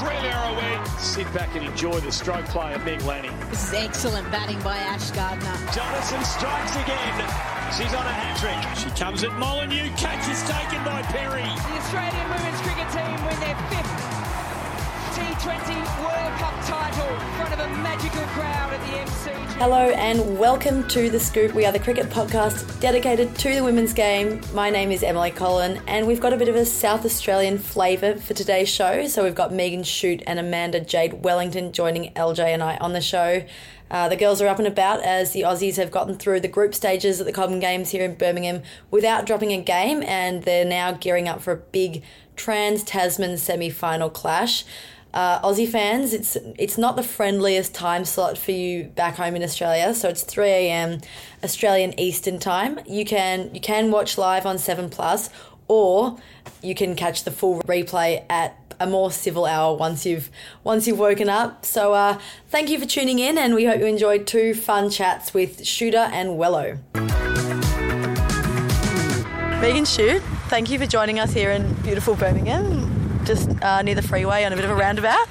Australia are away. Sit back and enjoy the stroke play of Meg Lanning. This is excellent batting by Ash Gardner. Jonassen strikes again. She's on a hat trick. She comes at Molineux. Catch is taken by Perry. The Australian women's cricket team win their fifth T20 World Cup title in front of a magical crowd at the MCG. Hello and welcome to The Scoop. We are the cricket podcast dedicated to the women's game. My name is Emily Collin and we've got a bit of a South Australian flavour for today's show. So we've got Megan Schutt and Amanda Jade Wellington joining LJ and I on the show. Uh, the girls are up and about as the Aussies have gotten through the group stages at the Com Games here in Birmingham without dropping a game, and they're now gearing up for a big Trans Tasman semi final clash. Uh, Aussie fans, it's it's not the friendliest time slot for you back home in Australia. So it's three a.m. Australian Eastern time. You can you can watch live on Seven Plus, or you can catch the full replay at a more civil hour once you've once you've woken up. So uh, thank you for tuning in, and we hope you enjoyed two fun chats with Shooter and Wello. Megan Schutt, thank you for joining us here in beautiful Birmingham, just uh, near the freeway on a bit of a roundabout.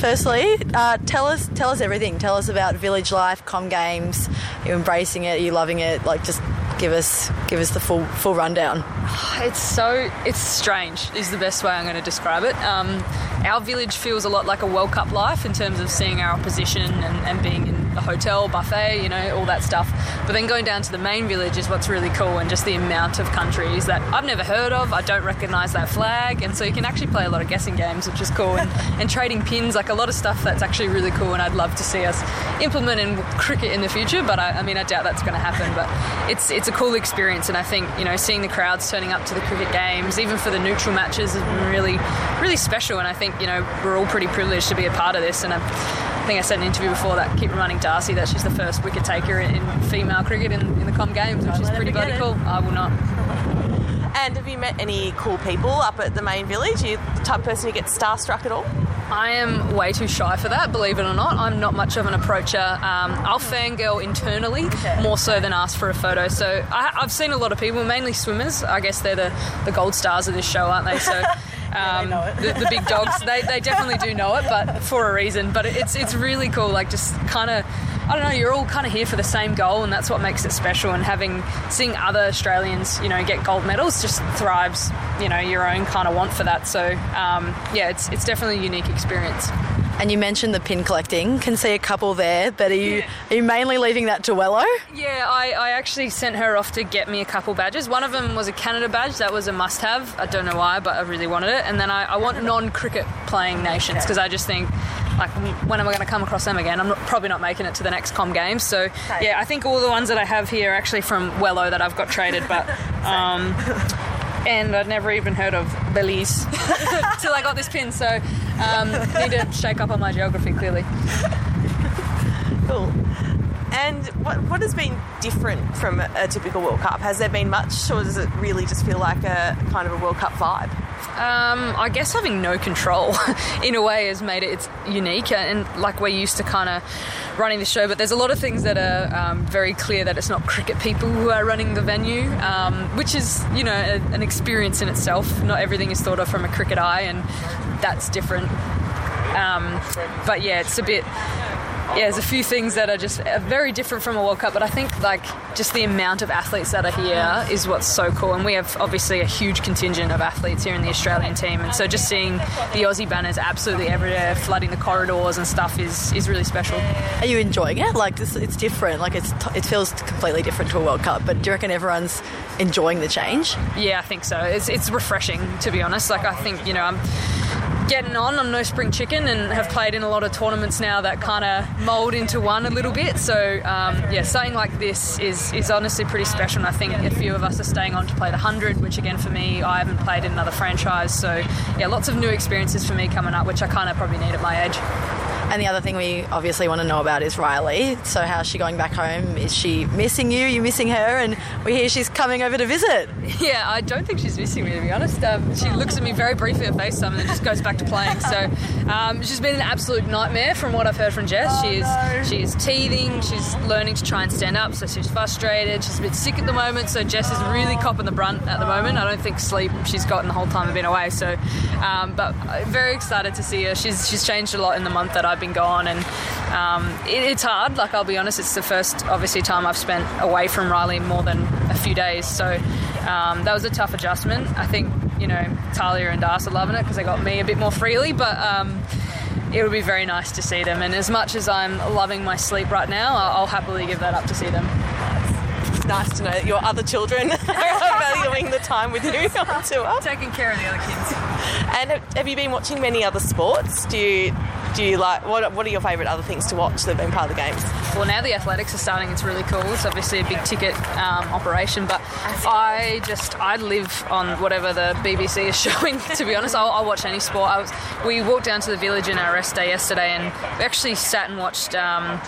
Firstly, uh, tell us tell us everything. Tell us about village life, com games. Are you embracing it? Are you loving it? Like, just give us give us the full full rundown. It's so it's strange is the best way I'm going to describe it. Um, our village feels a lot like a World Cup life in terms of seeing our opposition and, and being in the hotel buffet, you know, all that stuff. But then going down to the main village is what's really cool, and just the amount of countries that I've never heard of. I don't recognise that flag, and so you can actually play a lot of guessing games, which is cool, and, and trading pins, like a lot of stuff that's actually really cool. And I'd love to see us implement in cricket in the future, but I, I mean, I doubt that's going to happen. But it's it's a cool experience, and I think you know seeing the crowds turning up to the cricket games, even for the neutral matches, has been really really special. And I think you know we're all pretty privileged to be a part of this, and. i I think I said in an interview before that keep reminding Darcie that she's the first wicket taker in, in female cricket in, in, the Com Games, which is pretty bloody cool. I will not. And have you met any cool people up at the main village? Are you the type of person who gets starstruck at all? I am way too shy for that, believe it or not. I'm not much of an approacher. Um, I'll fangirl internally okay. more so than ask for a photo. So I, have seen a lot of people, mainly swimmers. I guess they're the, the gold stars of this show, aren't they? So Um, the, the, big dogs, they, they definitely do know it, but for a reason. But it's it's really cool. Like just kind of, I don't know. You're all kind of here for the same goal, and that's what makes it special. And having seeing other Australians, you know, get gold medals just thrives. You know, your own kind of want for that. So um, yeah, it's it's definitely a unique experience. And you mentioned the pin collecting. Can see a couple there, but are you yeah. are you mainly leaving that to Wello? Yeah, I, I actually sent her off to get me a couple badges. One of them was a Canada badge. That was a must-have. I don't know why, but I really wanted it. And then I, I want non-cricket playing nations because I just think like when am I going to come across them again? I'm not, probably not making it to the next Com Games. So yeah, I think all the ones that I have here are actually from Wello that I've got traded, but. Um, and I'd never even heard of Belize till I got this pin. So um, need to shake up on my geography clearly. Cool. And what, what has been different from a typical World Cup? Has there been much, or does it really just feel like a kind of a World Cup vibe? Um, I guess having no control in a way has made it it's unique and like we're used to kind of running the show but there's a lot of things that are um, very clear that it's not cricket people who are running the venue um, which is you know a, an experience in itself. Not everything is thought of from a cricket eye and that's different. Um, but yeah it's a bit yeah, there's a few things that are just very different from a World Cup, but I think like just the amount of athletes that are here is what's so cool. And we have obviously a huge contingent of athletes here in the Australian team, and so just seeing the Aussie banners absolutely everywhere, flooding the corridors and stuff is is really special. Are you enjoying it? Like this, it's different. Like it's it feels completely different to a World Cup. But do you reckon everyone's enjoying the change? Yeah, I think so. It's it's refreshing to be honest. Like I think you know I'm getting on. I'm no spring chicken and have played in a lot of tournaments now that kind of mould into one a little bit. So um, yeah, something like this is is honestly pretty special. And I think a few of us are staying on to play the hundred, which again for me, I haven't played in another franchise. So yeah, lots of new experiences for me coming up, which I kind of probably need at my age. And the other thing we obviously want to know about is Riley. So how's she going back home? Is she missing you? Are you missing her? And we hear she's coming over to visit. Yeah, I don't think she's missing me to be honest. Um, she looks at me very briefly at FaceTime and then just goes back to playing. So um, she's been an absolute nightmare from what I've heard from Jess. Oh, she is no. she is teething. She's learning to try and stand up, so she's frustrated. She's a bit sick at the moment, so Jess is really copping the brunt at the moment. I don't think sleep she's gotten the whole time I've been away. So, um, but I'm very excited to see her. She's she's changed a lot in the month that I've been gone, and um, it, it's hard. Like I'll be honest, it's the first obviously time I've spent away from Riley more than a few days. So um, that was a tough adjustment. I think you know Tahlia and Das are loving it because they got me a bit more freely, but. Um, it would be very nice to see them, and as much as I'm loving my sleep right now, I'll I'll happily give that up to see them. It's nice to know that your other children are valuing the time with you on tour. Taking care of the other kids. And have you been watching many other sports? Do you do you like what? What are your favourite other things to watch that have been part of the games? Well, now the athletics are starting. It's really cool. It's obviously a big ticket um, operation, but I just I live on whatever the BBC is showing. To be honest, I'll, I'll watch any sport. I was, we walked down to the village in our rest day yesterday, and we actually sat and watched um,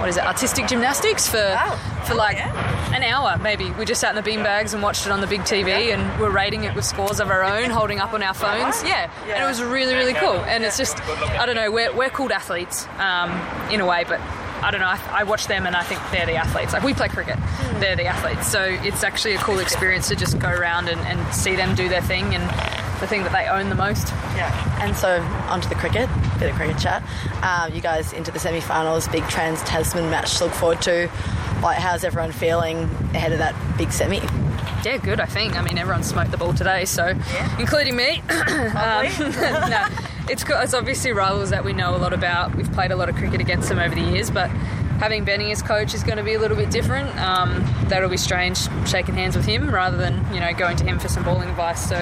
what is it, artistic gymnastics for for like an hour maybe. We just sat in the beanbags and watched it on the big TV, and we're rating it with scores of our own, holding up on our phones. Yeah, and it was really really cool. And it's just I don't know. We're we're called athletes um, in a way, but I don't know. I, I watch them and I think they're the athletes. Like we play cricket, they're the athletes. So it's actually a cool experience to just go around and, and see them do their thing and the thing that they own the most. Yeah. And so onto the cricket, bit of cricket chat. Um, you guys into the semi-finals, big Trans Tasman match to look forward to. Like, how's everyone feeling ahead of that big semi? Yeah, good. I think. I mean, everyone smoked the ball today, so including me. um, no, it's. It's obviously rivals that we know a lot about. We've played a lot of cricket against them over the years, but having Benny as coach is going to be a little bit different. Um, that'll be strange shaking hands with him rather than you know going to him for some bowling advice. So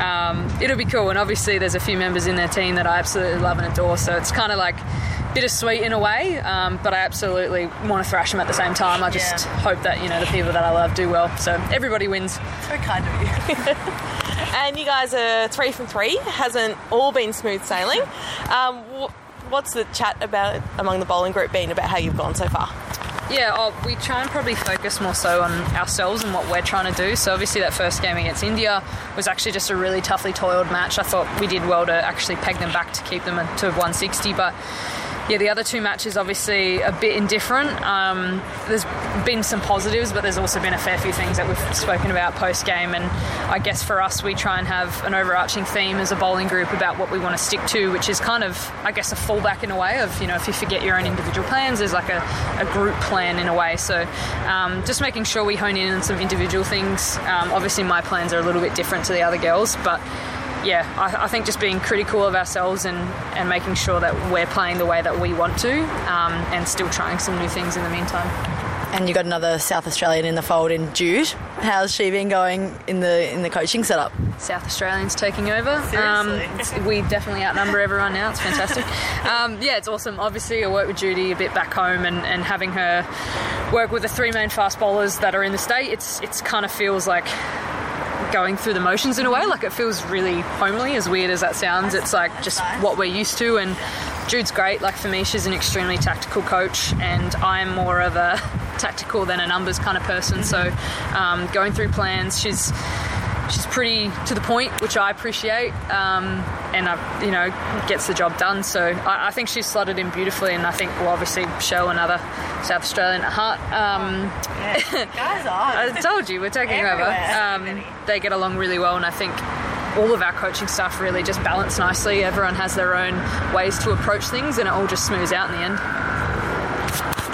um, it'll be cool. And obviously, there's a few members in their team that I absolutely love and adore. So it's kind of like bittersweet in a way, um, but I absolutely want to thrash them at the same time. I just Yeah. hope that you know the people that I love do well. So everybody wins. Very kind of you. And you guys are three from three. Hasn't all been smooth sailing. Um, wh- what's the chat about among the bowling group been about how you've gone so far? Yeah, oh, we try and probably focus more so on ourselves and what we're trying to do. So obviously that first game against India was actually just a really toughly toiled match. I thought we did well to actually peg them back to keep them to 160, but yeah, the other two matches obviously a bit indifferent. Um, there's been some positives, but there's also been a fair few things that we've spoken about post game. And I guess for us, we try and have an overarching theme as a bowling group about what we want to stick to, which is kind of, I guess, a fallback in a way of, you know, if you forget your own individual plans, there's like a, a group plan in a way. So um, just making sure we hone in on some individual things. Um, obviously, my plans are a little bit different to the other girls, but yeah, I, I think just being critical of ourselves and, and making sure that we're playing the way that we want to um, and still trying some new things in the meantime. and you got another South Australian in the fold in Jude. How's she been going in the in the coaching setup? South Australians taking over. Um, we definitely outnumber everyone now. It's fantastic. um, yeah, it's awesome. Obviously, I work with Judy a bit back home, and, and having her work with the three main fast bowlers that are in the state, it's it's kind of feels like going through the motions in a way. Like it feels really homely, as weird as that sounds. It's like just what we're used to. And Jude's great. Like for me, she's an extremely tactical coach, and I'm more of a tactical than a numbers kind of person. So um, going through plans, she's she's pretty to the point, which I appreciate, um, and I, you know gets the job done. So I, I think she's slotted in beautifully, and I think we'll obviously show another South Australian at heart. Um, Guys are. I told you we're taking over. Um, they get along really well, and I think all of our coaching staff really just balance nicely. Everyone has their own ways to approach things, and it all just smooths out in the end.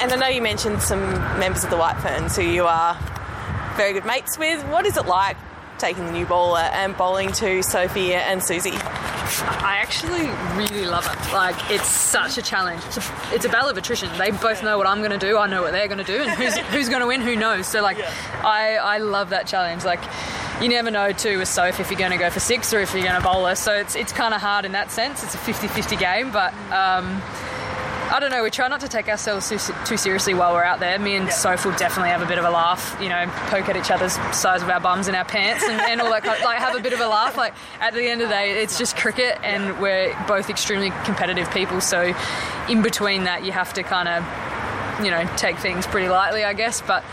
and I know you mentioned some members of the White Ferns who you are very good mates with. What is it like taking the new bowler and bowling to Sophie and Suzie? I actually really love it. Like, it's such a challenge. It's a, it's a battle of attrition. They both know what I'm going to do. I know what they're going to do, and who's who's going to win? Who knows? So, like, I I love that challenge. Like, you never know too with Soph if you're going to go for six or if you're going to bowl her. So it's it's kind of hard in that sense. It's a 50-50 game, but. Um, I don't know. We try not to take ourselves too, too seriously while we're out there. Me and Soph will definitely have a bit of a laugh. You know, poke at each other's size of our bums and our pants and, and all that. Kind of, like have a bit of a laugh. Like at the end of the day, it's just cricket, and we're both extremely competitive people. So in between that, you have to kind of, you know, take things pretty lightly, I guess. But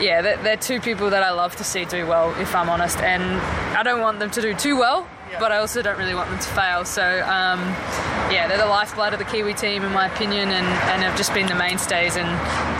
yeah, they're, they're two people that I love to see do well, if I'm honest. And I don't want them to do too well, but I also don't really want them to fail. So, um, yeah, they're the lifeblood of the Kiwi team, in my opinion, and, and have just been the mainstays and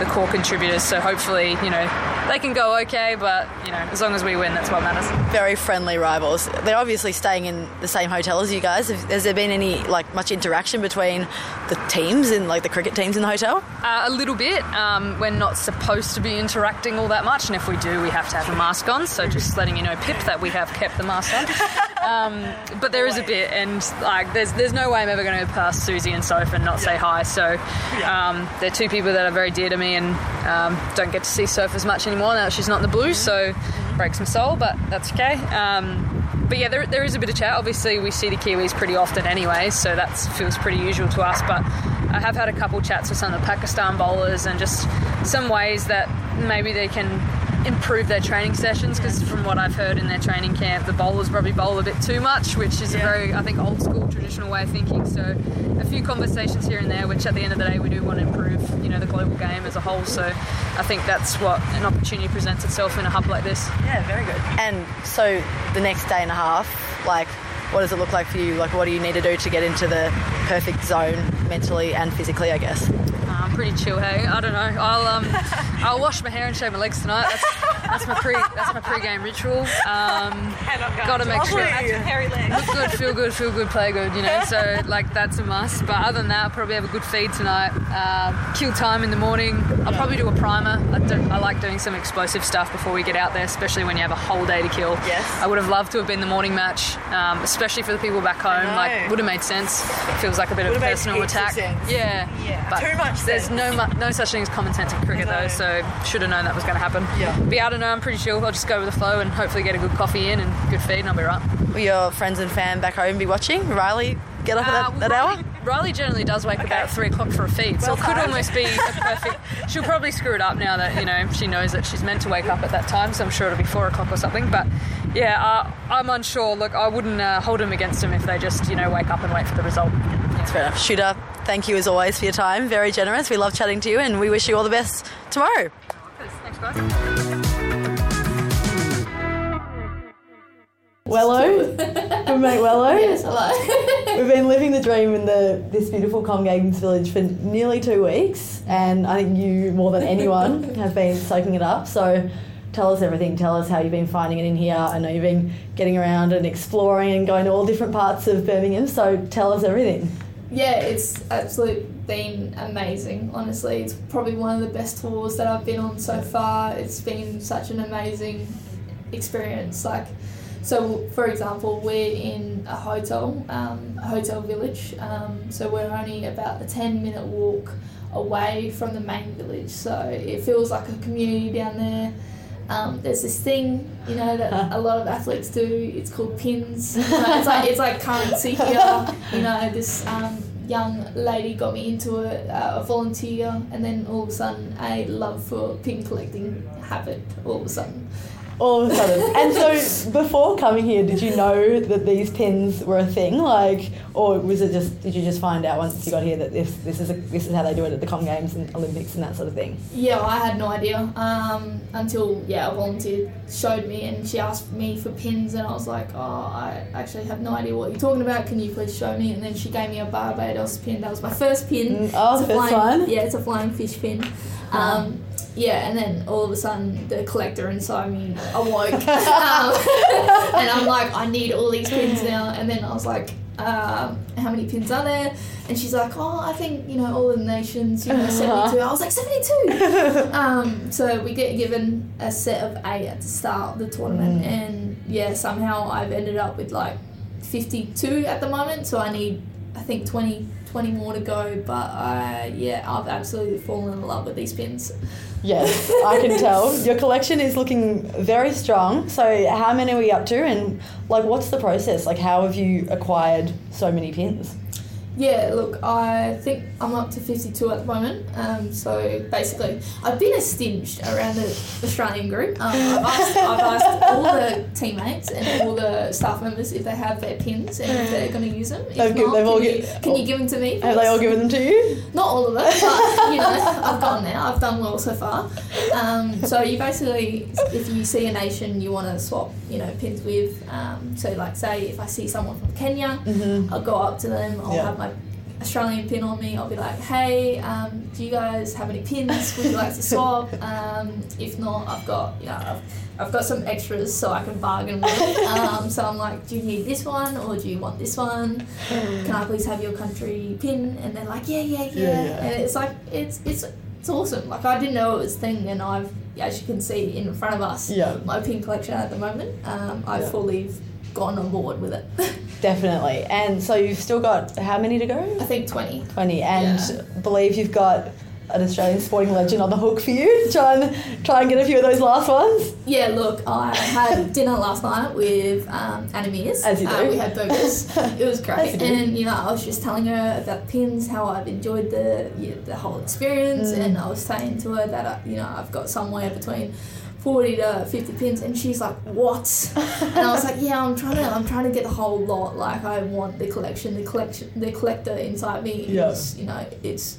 the core contributors. So hopefully, you know, they can go okay, but, you know, as long as we win, that's what matters. Very friendly rivals. They're obviously staying in the same hotel as you guys. Has there been any, like, much interaction between the teams in, like, the cricket teams in the hotel? Uh, a little bit. Um, we're not supposed to be interacting all that much, and if we do, we have to have a mask on. So just letting you know, Pip, that we have kept the mask on. Um, but there is a bit, and like, there's there's no way I'm ever going to past Suzie and Soph and not say hi. So um, they're two people that are very dear to me, and um, don't get to see Soph as much anymore now she's not in the Blues. So breaks my soul, but that's okay. Um, but yeah, there, there is a bit of chat. Obviously, we see the Kiwis pretty often anyway, so that feels pretty usual to us. But I have had a couple chats with some of the Pakistan bowlers and just some ways that maybe they can improve their training sessions because from what I've heard in their training camp the bowlers probably bowl a bit too much which is a very I think old school traditional way of thinking so a few conversations here and there which at the end of the day we do want to improve you know the global game as a whole so I think that's what an opportunity presents itself in a hub like this Yeah, very good. And so the next day and a half, like, what does it look like for you? Like, what do you need to do to get into the perfect zone mentally and physically, I guess? Pretty chill, hey. I don't know. I'll um, I'll wash my hair and shave my legs tonight. That's, that's my pre that's my pre-game ritual. Um, gotta make sure look good, feel good, feel good, play good. You know, so like that's a must. But other than that, I'll probably have a good feed tonight. Uh, kill time in the morning. I'll probably do a primer. I, do, I like doing some explosive stuff before we get out there, especially when you have a whole day to kill. Yes. I would have loved to have been the morning match, um, especially for the people back home. Like, would have made sense. Feels like a bit of Would've made personal attack. sense. Yeah. Yeah. But Too much There's sense. no mu- no such thing as common sense in cricket though, so should have known that was going to happen. Yeah. Yeah, I don't know. I'm pretty chill. I'll just go with the flow and hopefully get a good coffee in and good feed, and I'll be right. Will your friends and fam back home be watching? Riley, get up Uh, at that, that Riley, hour? Riley generally does wake up about three o'clock for a feed, so Well it could almost be a perfect. She'll probably screw it up now that you know she knows that she's meant to wake up at that time, so I'm sure it'll be four o'clock or something. But yeah, uh, I'm unsure. Look, I wouldn't uh, hold them against them if they just you know wake up and wait for the result. That's fair enough. Shooter, thank you as always for your time. Very generous. We love chatting to you and we wish you all the best tomorrow. Thanks, guys. Wello, good mate Wello. Yes, hello. We've been living the dream in the this beautiful Com Games village for nearly two weeks, and I think you more than anyone have been soaking it up. So, tell us everything. Tell us how you've been finding it in here. I know you've been getting around and exploring and going to all different parts of Birmingham. So, tell us everything. yeah, it's absolutely been amazing. Honestly, it's probably one of the best tours that I've been on so far. It's been such an amazing experience. Like, so for example, we're in a hotel, um, a hotel village. Um, so we're only about a ten minute walk away from the main village. So it feels like a community down there. Um, there's this thing, you know, that a lot of athletes do. It's called pins. You know, it's like it's like currency here. You know, this um, young lady got me into it, uh, a volunteer, and then all of a sudden, a love for pin collecting happened. All of a sudden, All of a sudden. and so, before coming here, did you know that these pins were a thing? Like, or was it just did you just find out once you got here that this this is a, this is how they do it at the Com Games and Olympics and that sort of thing? Yeah, I had no idea um, until yeah a volunteer showed me and she asked me for pins and I was like, oh, I actually have no idea what you're talking about. Can you please show me? And then she gave me a Barbados pin. That was my first pin. Mm, oh, It's a first flying, one. Yeah, it's a flying fish pin. Um, yeah, and then all of a sudden the collector inside me awoke, um, and I'm like, I need all these pins now. And then I was like, um, how many pins are there? And she's like, oh, I think, you know, all of the nations, you know, 72. I was like, 72! um, so we get given a set of eight at the start of the tournament. And yeah, somehow I've ended up with like 52 at the moment. So I need, I think, 20, 20 more to go. But uh, yeah, I've absolutely fallen in love with these pins. Yes, I can tell. Your collection is looking very strong. So, how many are we up to? And, like, what's the process? Like, how have you acquired so many pins? Yeah, look, I think I'm up to 52 at the moment. Um, so basically, I've been a stinged around the Australian group. Um, I've, asked, I've asked all the teammates and all the staff members if they have their pins and if they're going to use them. If They've not, they've all can, you, gi- can you give them to me? Have they all given them to you? Not all of them, but you know, I've gone there. I've done well so far. Um, so you basically, if you see a nation you want to swap, you know, pins with. Um, so like, say if I see someone from Kenya, I'll go up to them. I'll Yeah. have my Australian pin on me. I'll be like, hey, um, do you guys have any pins? Would you like to swap? Um, if not, I've got, you know, I've, I've got some extras so I can bargain with. Um, so I'm like, do you need this one or do you want this one? Can I please have your country pin? And they're like, yeah, yeah, yeah. Yeah, yeah. And it's like, it's it's it's awesome. Like I didn't know it was a thing, and I've, as you can see in front of us, Yeah. my pin collection at the moment. Um, I've Yeah. fully gone on board with it. Definitely. And so, you've still got how many to go? I think twenty. 20. And Yeah. believe you've got an Australian sporting legend on the hook for you. Try and try and get a few of those last ones. Yeah, look, I had dinner last night with um, Anna Meares. As you Uh, do. we had burgers. It was great, and you know, I was just telling her about pins, how I've enjoyed the yeah, the whole experience, Mm. and I was saying to her that I, you know I've got somewhere between. 40 to 50 pins and she's like what and i was like yeah i'm trying to i'm trying to get the whole lot like i want the collection the collection the collector inside me Yeah. you know it's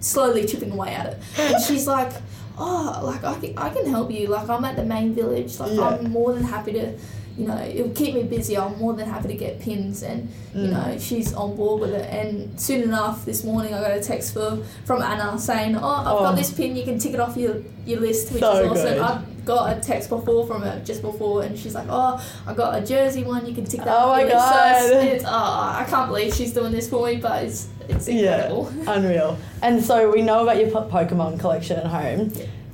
slowly chipping away at it. And she's like, oh, like I can, I can help you. Like I'm at the main village. Like Yeah. I'm more than happy to, you know, it'll keep me busy. I'm more than happy to get pins. And you Mm. know, she's on board with it. And soon enough, this morning I got a text for from Anna saying, oh, I've Oh. got this pin. You can tick it off your your list, which So is awesome. good. I got a text before from her just before, and she's like, oh, I got a jersey one. You can tick that Oh off my your list. So it's, God. it's, oh, I can't believe she's doing this for me, but it's it's incredible. Yeah, unreal. And so we know about your Pokemon collection at home.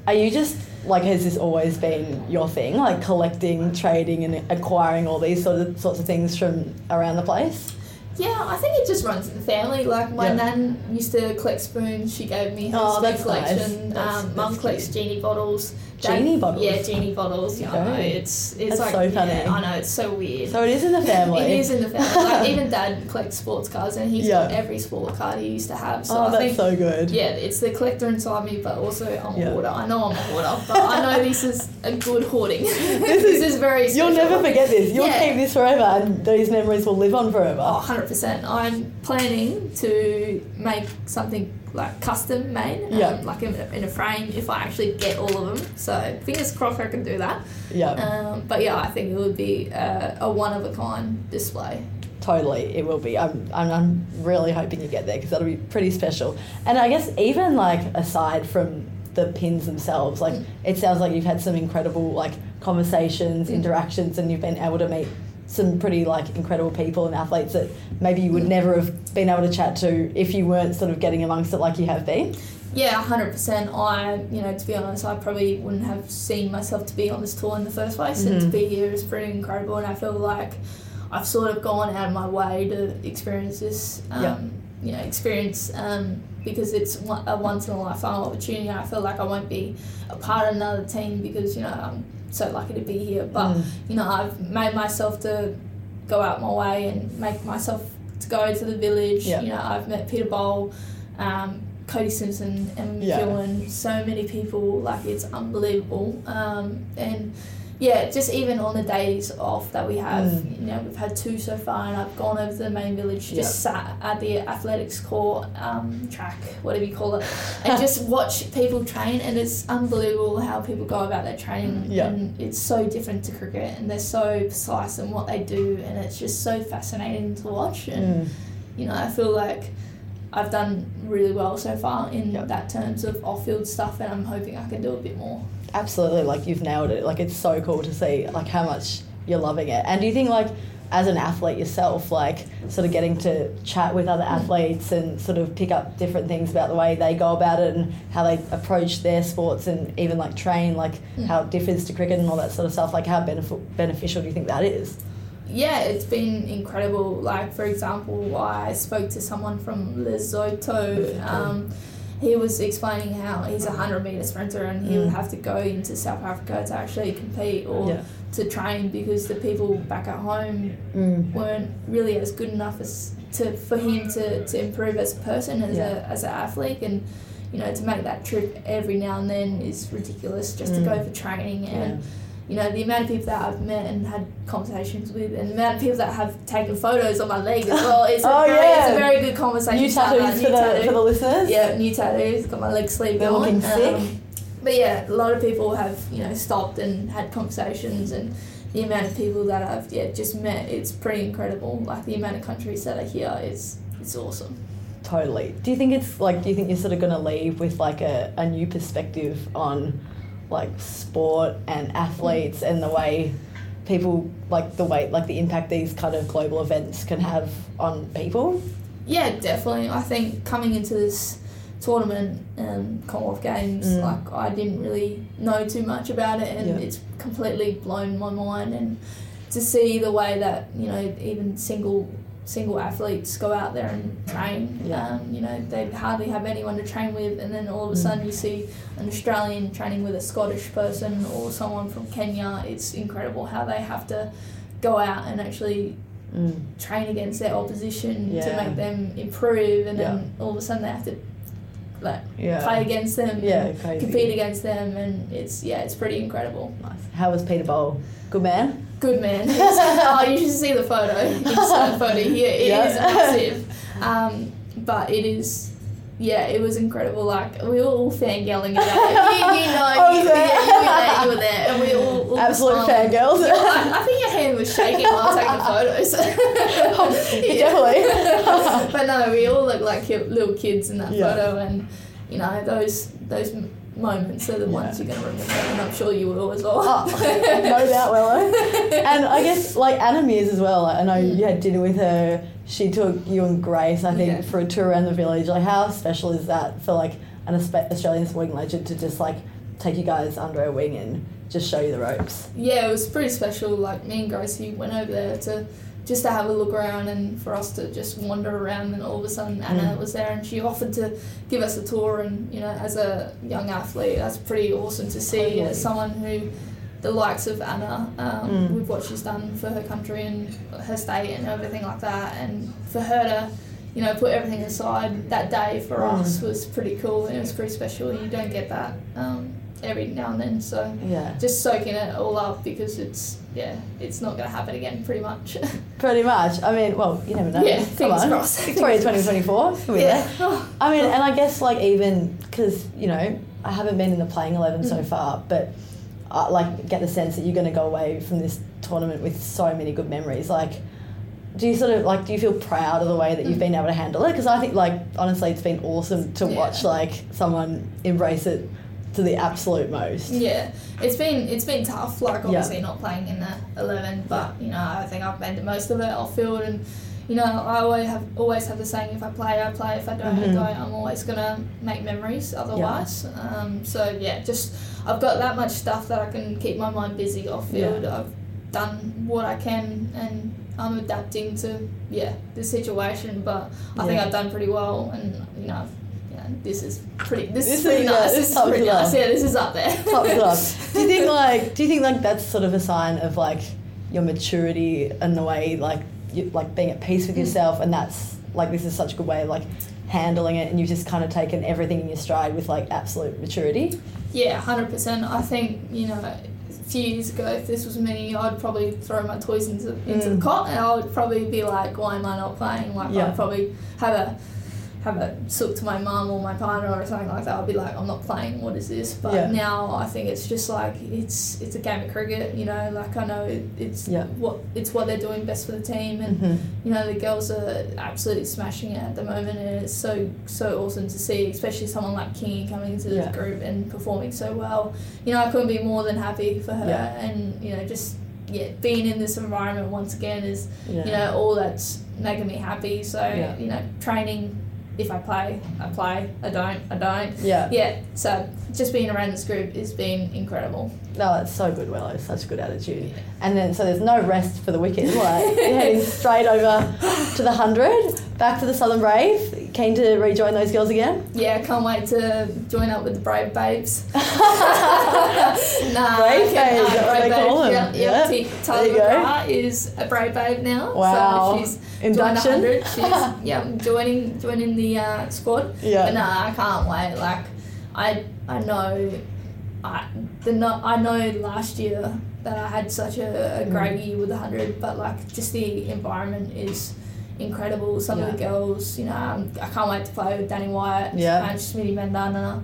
Are you just like has this always been your thing, like collecting, trading, and acquiring all these sort of sorts of things from around the place? Yeah, I think it just runs in the family. Like my Yeah. nan used to collect spoons. She gave me her Oh, spoon collection. nice. That's- um, Mum that's collects genie bottles. Genie bottles? Yeah, genie bottles. Yeah, I know. It's it's That's like so funny. Yeah, I know it's so weird. So it is in the family. It is in the family. Like even dad collects sports cars, and he's got every sport card he used to have. So oh, I that's think, so good. Yeah, it's the collector inside me, but also I'm Yeah. a hoarder. I know I'm a hoarder, but I know this is a good hoarding. this is very. You'll never forget this. You'll Yeah. keep this forever, and these memories will live on forever. Oh, 100%. I'm planning to make something like custom made, um, Yeah. like in a, in a frame if I actually get all of them. So fingers crossed I can do that. Yeah. Um, but yeah, I think it would be a, a one of a kind display. Totally, it will be. I'm, I'm, I'm really hoping you get there because that'll be pretty special. And I guess even like aside from the pins themselves, like it sounds like you've had some incredible like conversations, interactions, and you've been able to meet some pretty like incredible people and athletes that maybe you would never have been able to chat to if you weren't sort of getting amongst it like you have been. Yeah, hundred percent. I, you know, to be honest, I probably wouldn't have seen myself to be on this tour in the first place, and to Mhm. be here is pretty incredible. And I feel like I've sort of gone out of my way to experience this, um. You know, experience um, because it's a once in a lifetime opportunity. I feel like I won't be a part of another team because you know I'm so lucky to be here. But Mm. you know, I've made myself to go out my way and make myself to go to the village. Yeah. You know, I've met Peter Bol, um, Cody Simpson, and Yeah. So many people. Like it's unbelievable. Um, and yeah, just even on the days off that we have, Mm. you know, we've had two so far, and I've gone over to the main village, just sat at the athletics court, um, track, whatever you call it, and just watch people train. And it's unbelievable how people go about their training. Yeah. And it's so different to cricket, and they're so precise in what they do, and it's just so fascinating to watch. And Mm. you know, I feel like I've done really well so far in that terms of off-field stuff, and I'm hoping I can do a bit more. Absolutely, like you've nailed it. Like it's so cool to see like how much you're loving it. And do you think like as an athlete yourself, like sort of getting to chat with other mm. athletes and sort of pick up different things about the way they go about it and how they approach their sports and even like train, like mm. how it differs to cricket and all that sort of stuff. Like how benef- beneficial do you think that is? Yeah, it's been incredible. Like for example, I spoke to someone from Lesotho. Um, he was explaining how he's a hundred meter sprinter and he would have to go into South Africa to actually compete or Yeah. to train because the people back at home Mm. weren't really as good enough as to for him to, to improve as a person as Yeah. a as an athlete and you know to make that trip every now and then is ridiculous just to Mm. go for training and you know the amount of people that I've met and had conversations with and the amount of people that have taken photos on my leg as well it's, Oh, a, very, yeah. it's a very good conversation New tattoos new for the, tattoo. for the listeners? Yeah, new tattoos, got my leg sleeve They're on. looking sick. Um, but yeah, a lot of people have, you know, stopped and had conversations and the amount of people that I've yeah, just met, it's pretty incredible. Like the amount of countries that are here is it's awesome. Totally. Do you think it's like, do you think you're sort of going to leave with like a, a new perspective on like sport and athletes and the way people, like the way, like the impact these kind of global events can have on people? Yeah, definitely. I think coming into this tournament and Commonwealth Games, Mm. like I didn't really know too much about it, and Yeah. it's completely blown my mind. And to see the way that you know even single single athletes go out there and train, Yeah. um, you know they hardly have anyone to train with, and then all of a Mm. sudden you see an Australian training with a Scottish person or someone from Kenya. It's incredible how they have to go out and actually Mm. train against their opposition to make them improve, and then Yeah. all of a sudden they have to like Yeah. play against them, Yeah, compete against them, and it's yeah, it's pretty incredible. Nice. How was Peter Bol? Good man? Good man. oh, you should see the photo. Insert photo here. It is massive, um, but it is. Yeah, it was incredible. Like we were all fangirling about it. You, you know, you, you were there. You were there, and we all, all Absolute fangirls. Yeah, I, I think your hand was shaking while I was taking the photos. Definitely. but no, we all look like little kids in that Yeah. photo, and you know those those moments are the ones you're gonna remember, and I'm sure you will as well. Oh, no doubt, Wello. And I guess like Anna Meares as well. Like, I know mm. you had dinner with her. She took you and Grace, I think, Yeah. for a tour around the village. Like, how special is that for like an Australian sporting legend to just like take you guys under her wing and just show you the ropes? yeah, it was pretty special. Like me and Gracie went over there to just to have a look around and for us to just wander around and all of a sudden Anna Mm. was there and she offered to give us a tour and you know as a young athlete that's pretty awesome to see as someone who the likes of Anna um, Mm. with what she's done for her country and her state and everything like that and for her to you know put everything aside that day for Mm. us was pretty cool and it was pretty special you don't get that um, every now and then so Yeah. just soaking it all up because it's yeah, it's not going to happen again, pretty much. Pretty much. I mean, well, you never know. Yeah, Come on. crossed. Victoria Fingers 2024. yeah. I mean, and I guess like even because you know I haven't been in the playing eleven so Mm. far, but I like get the sense that you're going to go away from this tournament with so many good memories. Like, do you sort of like do you feel proud of the way that you've been able to handle it? Because I think like honestly, it's been awesome to Yeah. watch like someone embrace it to the absolute most. Yeah, it's been it's been tough. Like Yeah. obviously not playing in the eleven, but you know I think I've made the most of it off field, and you know I always have always have the saying: if I play, I play. If I don't, Mhm. I don't. I'm always gonna make memories. Otherwise, um, so yeah, just I've got that much stuff that I can keep my mind busy off field. Yeah. I've done what I can, and I'm adapting to yeah the situation. But I think I've done pretty well, and you know. you This is pretty. This, This is pretty is, nice. this This is pretty nice. Yeah, this is up there. It up. Do you think like do you think like that's sort of a sign of like your maturity and the way like you, like being at peace Mm. with yourself and that's like this is such a good way of like handling it and you've just kind of taken everything in your stride with like absolute maturity. Yeah, hundred percent. I think you know, a few years ago, if this was me, I'd probably throw my toys into into Mm. the cot, and I would probably be like, "Why am I not playing?" Like Yeah. I'd probably have a have a sook to my mum or my partner or something like that. I'd be like, "I'm not playing. What is this?" But Yeah. now I think it's just like it's it's a game of cricket. You know, like I know it, it's Yeah. what it's what they're doing best for the team, and Mhm. you know the girls are absolutely smashing it at the moment and it's so so awesome to see especially someone like Kingy coming into the Yeah. group and performing so well you know I couldn't be more than happy for her and you know just yeah, being in this environment once again is Yeah. you know all that's making me happy. So Yeah. you know, training. If I play, I play. I don't, I don't. Yeah. Yeah. So just being around this group has been incredible. No, that's so good, Wello. Such a good attitude. And then, so there's no rest for the wicked. Like, you're heading straight over to the 100, back to the Southern Brave. Keen to rejoin those girls again? Yeah, can't wait to join up with the Brave Babes. nah, Brave can't- Babes, that what they call Babes, them? Yeah, Yeah. yeah. T- There Tahlia you go. McGrath is a Brave Babe now. Wow. So she's Induction? She's yeah, joining joining the uh, squad. Yeah. But nah, I can't wait. Like, I I know, I the no, I know last year that I had such a, a great Mm. year with 100, but like just the environment is incredible. Some of the girls, you know, um, I can't wait to play with Danni Wyatt, Yeah. and Smriti Mandhana,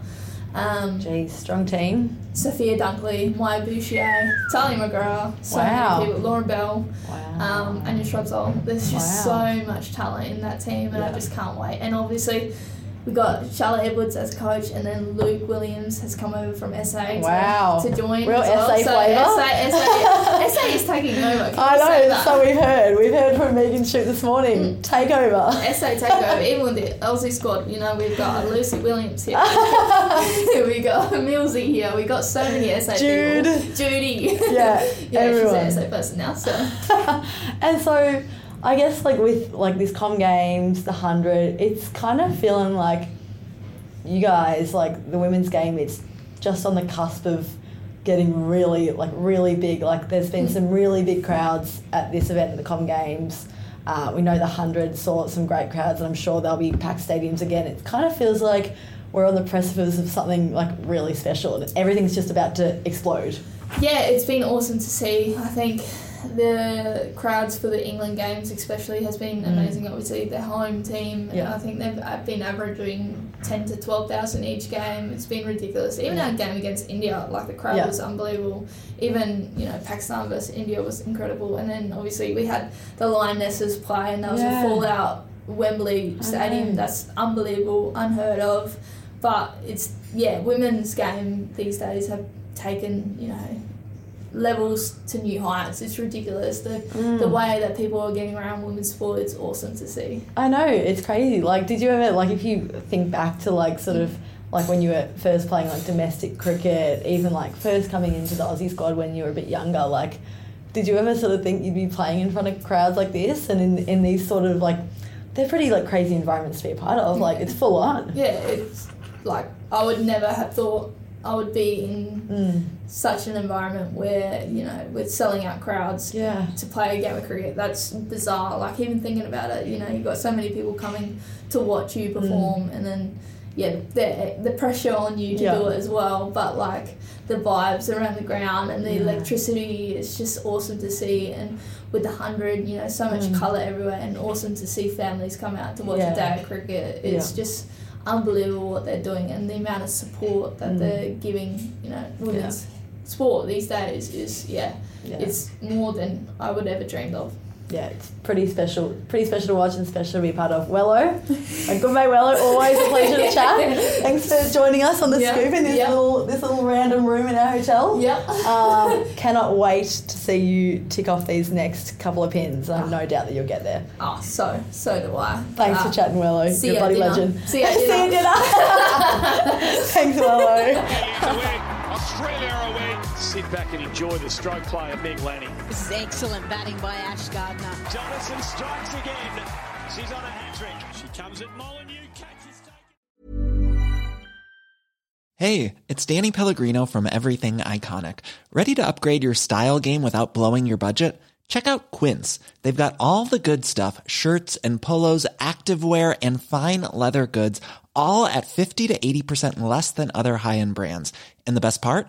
um, Jeez, strong team. Sophia Dunkley, Maia Bouchier, Tahlia McGrath, so Wow. many people, Lauren Bell, Wow. um, Anya Shrubsole. There's just Wow. so much talent in that team, and Yeah. I just can't wait. And obviously, we got Charlotte Edwards as coach, and then Luke Williams has come over from SA to, Wow. to join. Real as well. SA so flavour. SA, SA, SA is taking over. Can I know, so we've heard. We've heard from Megan Schutt this morning. Mm. Take over. SA takeover, even with the Aussie squad, you know, we've got Lucy Williams here. we got Millsy here. We got so many SA Jude. people. Judy. Yeah, yeah, everyone. she's an SA person now, so. and so I guess like with like these com games, the hundred, it's kind of feeling like you guys like the women's game. It's just on the cusp of getting really like really big. Like there's been some really big crowds at this event at the com games. Uh, we know the hundred saw some great crowds, and I'm sure there'll be packed stadiums again. It kind of feels like we're on the precipice of something like really special, and everything's just about to explode. Yeah, it's been awesome to see. I think the crowds for the England games, especially, has been amazing. Obviously, their home team. Mm. Yeah. I think they've uh, been averaging ten to twelve thousand each game. It's been ridiculous. Even Yeah. our game against India, like the crowd Yeah. was unbelievable. Even you know Pakistan versus India was incredible. And then obviously we had the Lionesses play, and that was a fallout Wembley Stadium. That's unbelievable, unheard of. But it's yeah, women's game these days have taken you know levels to new heights. It's ridiculous. The Mm. the way that people are getting around women's sport, it's awesome to see. I know it's crazy. Like, did you ever like if you think back to like sort of like when you were first playing like domestic cricket, even like first coming into the Aussie squad when you were a bit younger, like, did you ever sort of think you'd be playing in front of crowds like this and in in these sort of like they're pretty like crazy environments to be a part of. Like, it's full on. Yeah, it's like I would never have thought I would be in Mm. such an environment where you know we're selling out crowds Yeah. to play a game of cricket. That's bizarre. Like even thinking about it, you know, you've got so many people coming to watch you perform, and then yeah, the the pressure on you to Yeah. do it as well. But like the vibes around the ground and the Yeah. electricity, it's just awesome to see. And with the hundred, you know, so much Mm. colour everywhere, and awesome to see families come out to watch a day of cricket. It's just unbelievable what they're doing and the amount of support that Mm. they're giving, you know, women's sport these days is yeah, Yeah. it's more than I would ever dreamed of. Yeah, it's pretty special, pretty special to watch and special to be part of. Wello, a good mate Wello, always a pleasure to chat. Thanks for joining us on the Yeah, scoop in this yeah. little this little random room in our hotel. Yeah. Um, cannot wait to see you tick off these next couple of pins. I have no doubt that you'll get there. Oh, so so do I. Thanks Uh, for chatting, Wello. see You're a at bloody dinner. legend. See you at See you at dinner. dinner. Thanks, Wello. Leads away. Australia away. Sit back and enjoy the stroke play of Meg Lanning. This is excellent batting by Ash Gardner. Jonassen strikes again. She's on a hat trick. She comes at Molineux. Catch is taken. Hey, it's Danny Pellegrino from Everything Iconic. Ready to upgrade your style game without blowing your budget? Check out Quince. They've got all the good stuff shirts and polos, activewear, and fine leather goods, all at 50 to 80% less than other high end brands. And the best part?